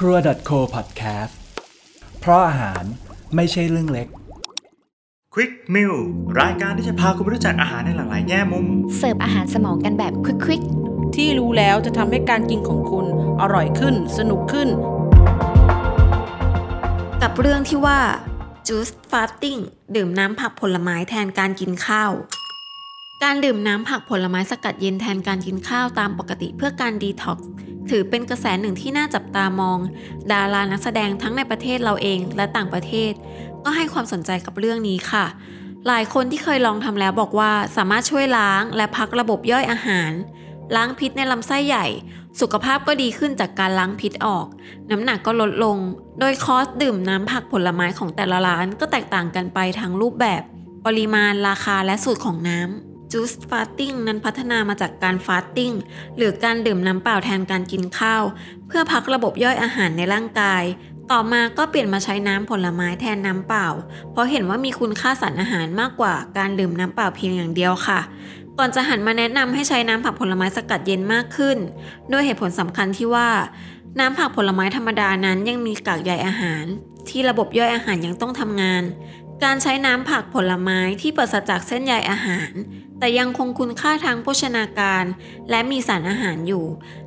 ครัว .co podcast เพราะอาหารไม่ใช่เรื่องเล็ก Quick Meal รายการที่จะพาคุณไปรู้จักอาหารในหลากหลายแง่มุม เสิร์ฟอาหารสมองกันแบบควิกที่รู้แล้วจะทำให้การกินของคุณอร่อยขึ้น สนุกขึ้น กับเรื่องที่ว่า juice fasting ดื่มน้ำผักผลไม้แทนการกินข้าว การดื่มน้ำผักผลไม้สกัดเย็นแทนการกินข้าวตามปกติเพื่อการดีท็อกซ์ถือเป็นกระแสหนึ่งที่น่าจับตามอง ดารานักแสดงทั้งในประเทศเราเองและต่างประเทศ ก็ให้ความสนใจกับเรื่องนี้ค่ะ หลายคนที่เคยลองทำแล้วบอกว่าสามารถช่วยล้างและพักระบบย่อยอาหาร ล้างพิษในลำไส้ใหญ่ สุขภาพก็ดีขึ้นจากการล้างพิษออก น้ำหนักก็ลดลง โดยคอสดื่มน้ำผักผลไม้ของแต่ละร้านก็แตกต่างกันไปทั้งรูปแบบ ปริมาณราคาและสูตรของน้ำ Juice Fasting นั้นพัฒนามาจากการฟาสติ้งหรือการดื่มน้ำเปล่าแทนการกินข้าว เพื่อพักระบบย่อยอาหารในร่างกาย ต่อมาก็เปลี่ยนมาใช้น้ำผลไม้แทนน้ำเปล่า เพราะเห็นว่ามีคุณค่าสารอาหารมากกว่าการดื่มน้ำเปล่าเพียงอย่างเดียวค่ะ ก่อนจะหันมาแนะนำให้ใช้น้ำผักผลไม้สกัดเย็นมากขึ้น ด้วยเหตุผลสำคัญที่ว่า น้ำผักผลไม้ธรรมดานั้นยังมีกากใยอาหาร ที่ระบบย่อยอาหารยังต้องทำงาน การใช้น้ำผักผลไม้ที่ปราศจากเส้นใยอาหาร แต่ยังคงคุณค่าทางโภชนาการ และมีสารอาหารอยู่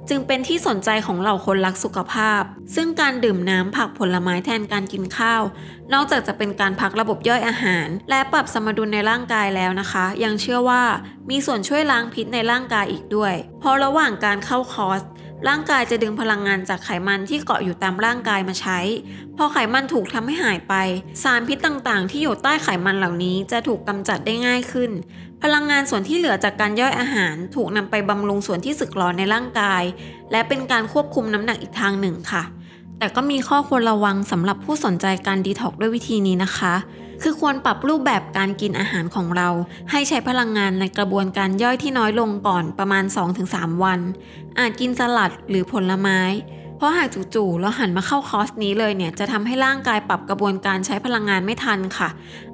จึงเป็นที่สนใจของเหล่าคนรักสุขภาพ ซึ่งการดื่มน้ำผักผลไม้แทนการกินข้าว นอกจากจะเป็นการพักระบบย่อยอาหาร และปรับสมดุลในร่างกายแล้วนะคะ ยังเชื่อว่ามีส่วนช่วยล้างพิษในร่างกายอีกด้วย เพราะระหว่างการเข้าคอร์ส ร่างกายจะดึงพลังงานจากไขมันที่เกาะอยู่ตามร่างกายมาใช้ พอไขมันถูกทำให้หายไป สารพิษต่างๆ ที่อยู่ใต้ไขมันเหล่านี้จะถูกกำจัดได้ง่ายขึ้น พลังงานส่วนที่เหลือจากการย่อยอาหารถูกนำไปบำรุงส่วนที่สึกหรอในร่างกาย และเป็นการควบคุมน้ำหนักอีกทางหนึ่งค่ะ แต่ก็มีข้อควรระวังสำหรับผู้สนใจการดีท็อกด้วยวิธีนี้นะคะ คือควรปรับรูปแบบการกินอาหารของเรา ให้ใช้พลังงานในกระบวนการย่อยที่น้อยลงก่อนประมาณ 2-3 วัน อาจกินสลัดหรือผลไม้เพราะหากจู่ๆแล้วหันมาเข้าคอร์สนี้เลยเนี่ยจะทำให้ร่างกายปรับกระบวนการใช้พลังงานไม่ทันค่ะ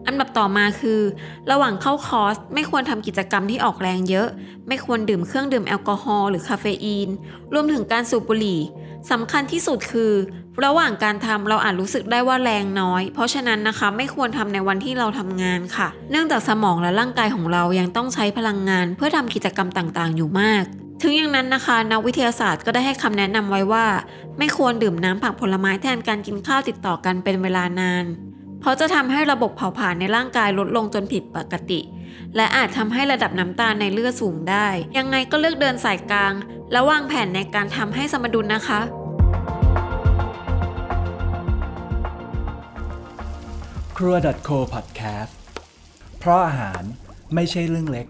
อันดับต่อมาคือ ระหว่างเข้าคอร์สไม่ควรทำกิจกรรมที่ออกแรงเยอะ ไม่ควรดื่มเครื่องดื่มแอลกอฮอล์หรือคาเฟอีน รวมถึงการสูบบุหรี่ สำคัญที่สุดคือ ระหว่างการทำเราอาจรู้สึกได้ว่าแรงน้อย เพราะฉะนั้นนะคะไม่ควรทำในวันที่เราทำงานค่ะ เนื่องจากสมองและร่างกายของเรายังต้องใช้พลังงาน เพื่อทำกิจกรรมต่างๆ อยู่มาก ถึงอย่างนั้นนะคะ นักวิทยาศาสตร์ก็ได้ให้คำแนะนำไว้ว่า ไม่ควรดื่มน้ำผักผลไม้แทนการกินข้าวติดต่อกันเป็นเวลานาน เพราะจะทำให้ระบบเผาผลาญในร่างกายลดลงจนผิดปกติ และอาจทำให้ระดับน้ำตาลในเลือดสูงได้ ยังไงก็เลือกเดินสายกลาง และวางแผนในการทำให้สมดุลนะคะ ครัว .co podcast เพราะอาหารไม่ใช่เรื่องเล็ก